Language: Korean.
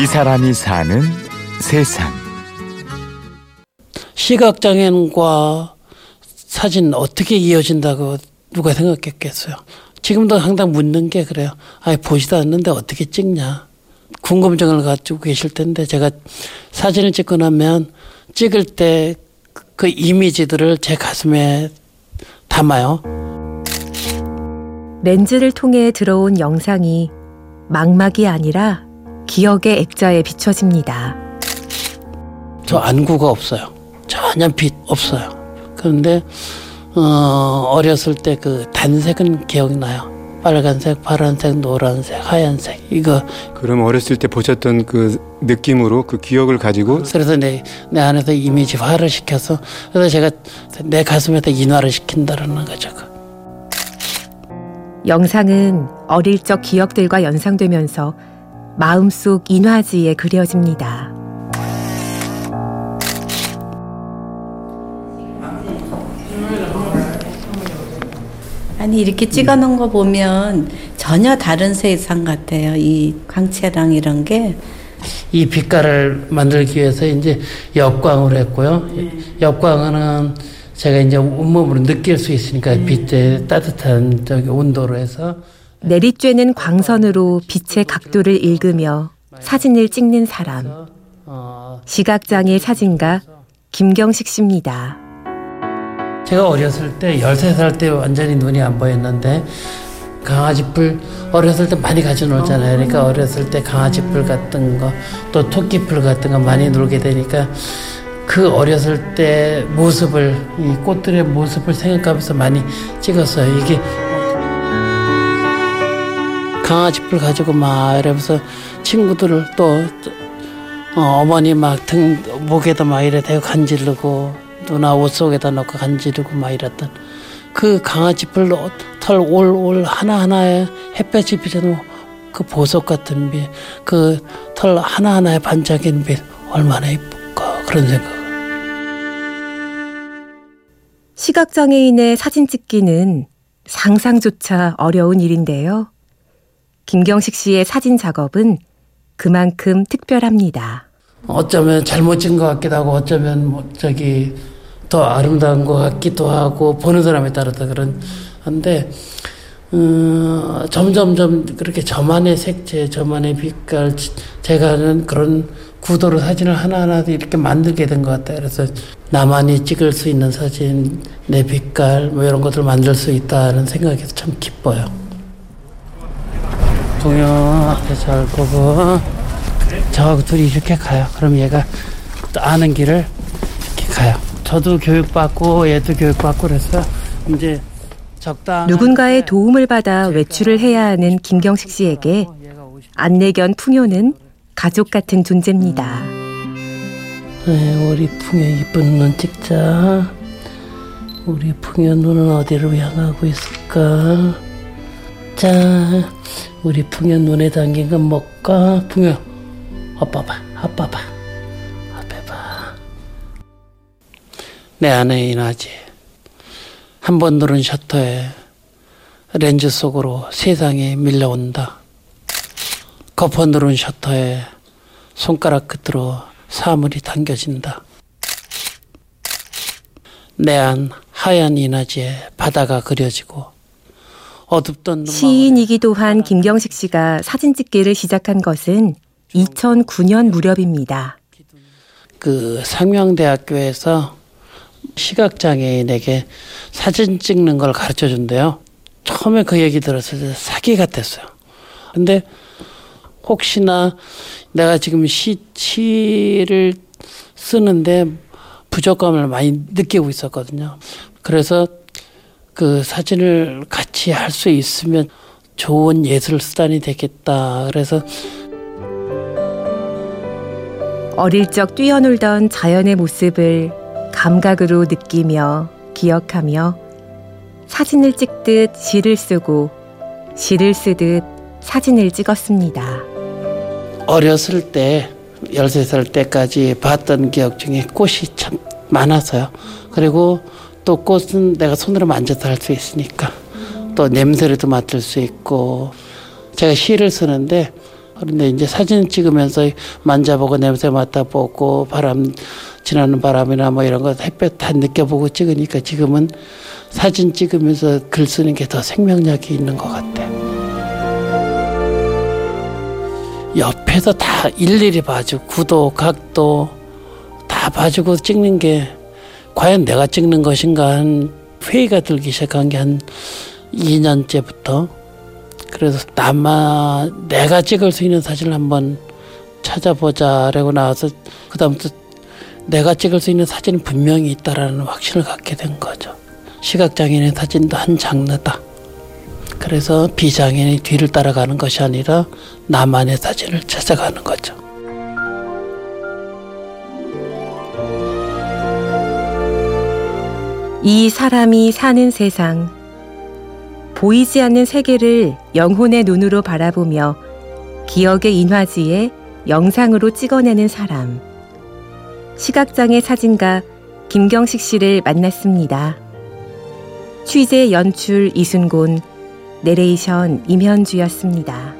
이 사람이 사는 세상. 시각장애인과 사진 어떻게 이어진다고 누가 생각했겠어요. 지금도 항상 묻는 게 그래요. 아니, 보지도 않는데 어떻게 찍냐. 궁금증을 가지고 계실 텐데 제가 사진을 찍고 나면 찍을 때 그 이미지들을 제 가슴에 담아요. 렌즈를 통해 들어온 영상이 망막이 아니라 기억의 액자에 비춰집니다. 저 안구가 없어요. 전혀 빛 없어요. 그런데 어, 어렸을 때 그 단색은 기억나요. 빨간색, 파란색, 노란색, 하얀색 이거 그럼 어렸을 때 보셨던 그 느낌으로 그 기억을 가지고 그래서 내, 내 안에서 이미지화를 시켜서 그래서 제가 내 가슴에다 인화를 시킨다라는 거죠. 영상은 어릴 적 기억들과 연상되면서 마음속 인화지에 그려집니다. 아니 이렇게 찍어놓은 거 보면 전혀 다른 세상 같아요. 이 광채랑 이런 게. 이 빛깔을 만들기 위해서 이제 역광을 했고요. 역광은 제가 이제 온몸으로 느낄 수 있으니까 빛의 따뜻한 저기 온도로 해서 내리쬐는 광선으로 빛의 각도를 읽으며 사진을 찍는 사람. 시각장애 사진가 김경식 씨입니다. 제가 어렸을 때 13살 때 완전히 눈이 안 보였는데 강아지 풀 어렸을 때 많이 가져 놀잖아요. 그러니까 어렸을 때 강아지 풀 같은 거 또 토끼 풀 같은 거 많이 놀게 되니까 그 어렸을 때 모습을 이 꽃들의 모습을 생각하면서 많이 찍었어요. 이게 강아지풀 가지고 막 이러면서 친구들을 또 어, 머니 막 등 목에다 막 이래 대고 간지르고 누나 옷 속에다 넣고 간지르고 막 이랬던 그 강아지풀 털올올 하나하나에 햇볕이 비치는 그 보석 같은 빛, 그 털 하나하나에 반짝이는 빛 얼마나 이쁠까 그런 생각. 시각장애인의 사진 찍기는 상상조차 어려운 일인데요. 김경식 씨의 사진 작업은 그만큼 특별합니다. 어쩌면 잘못 찍은 것 같기도 하고 어쩌면 뭐 저기 더 아름다운 것 같기도 하고 보는 사람에 따라서 그런 한데 음, 점점점 그렇게 저만의 색채, 저만의 빛깔, 제가 하는 그런 구도로 사진을 하나하나 이렇게 만들게 된 것 같아요. 그래서 나만이 찍을 수 있는 사진, 내 빛깔, 뭐 이런 것들 만들 수 있다는 생각이 참 기뻐요. 동영 앞에 잘 보고, 저하고 둘이 이렇게 가요. 그럼 얘가 아는 길을 이렇게 가요. 저도 교육받고 얘도 교육받고 그래서 이제 적당 누군가의 도움을 받아 외출을 해야 하는 김경식 씨에게 안내견 풍요는 가족 같은 존재입니다. 네, 우리 풍요 이쁜 눈 찍자. 우리 풍요 눈은 어디로 향하고 있을까? 자, 우리 풍요 눈에 담긴 건 뭘까? 풍요, 아빠 봐, 아빠 봐, 앞에 봐. 내 안에 인하지. 한 번 누른 셔터에 렌즈 속으로 세상에 밀려온다. 거퍼 누른 셔터에 손가락 끝으로 사물이 당겨진다. 내 안 하얀 인화지에 바다가 그려지고 어둡던 시인이기도 한 김경식 씨가 사진 찍기를 시작한 것은 2009년 무렵입니다. 그 상명대학교에서 시각장애인에게 사진 찍는 걸 가르쳐 준대요. 처음에 그 얘기 들었을 때 사기 같았어요. 근데 혹시나 내가 지금 시, 시를 쓰는데 부족감을 많이 느끼고 있었거든요. 그래서 그 사진을 같이 할 수 있으면 좋은 예술 수단이 되겠다. 그래서 어릴 적 뛰어놀던 자연의 모습을 감각으로 느끼며 기억하며 사진을 찍듯 시를 쓰고 시를 쓰듯 사진을 찍었습니다. 어렸을 때 13살 때까지 봤던 기억 중에 꽃이 참 많아서요. 그리고 또 꽃은 내가 손으로 만져서 할 수 있으니까 또 냄새를도 맡을 수 있고 제가 시를 쓰는데 그런데 이제 사진 찍으면서 만져보고 냄새 맡아보고 바람 지나는 바람이나 뭐 이런 거 햇볕 다 느껴보고 찍으니까 지금은 사진 찍으면서 글 쓰는 게 더 생명력이 있는 것 같아. 옆에서 다 일일이 봐주고 구도 각도 다 봐주고 찍는 게 과연 내가 찍는 것인가 한 회의가 들기 시작한 게 한 2년째부터 그래서 나만 내가 찍을 수 있는 사진을 한번 찾아보자라고 나와서 그다음부터 내가 찍을 수 있는 사진은 분명히 있다라는 확신을 갖게 된 거죠. 시각장애인의 사진도 한 장르다. 그래서 비장애인의 뒤를 따라가는 것이 아니라 나만의 사진을 찾아가는 거죠. 이 사람이 사는 세상. 보이지 않는 세계를 영혼의 눈으로 바라보며 기억의 인화지에 영상으로 찍어내는 사람. 시각장애 사진가 김경식 씨를 만났습니다. 취재 연출 이순곤, 내레이션 임현주였습니다.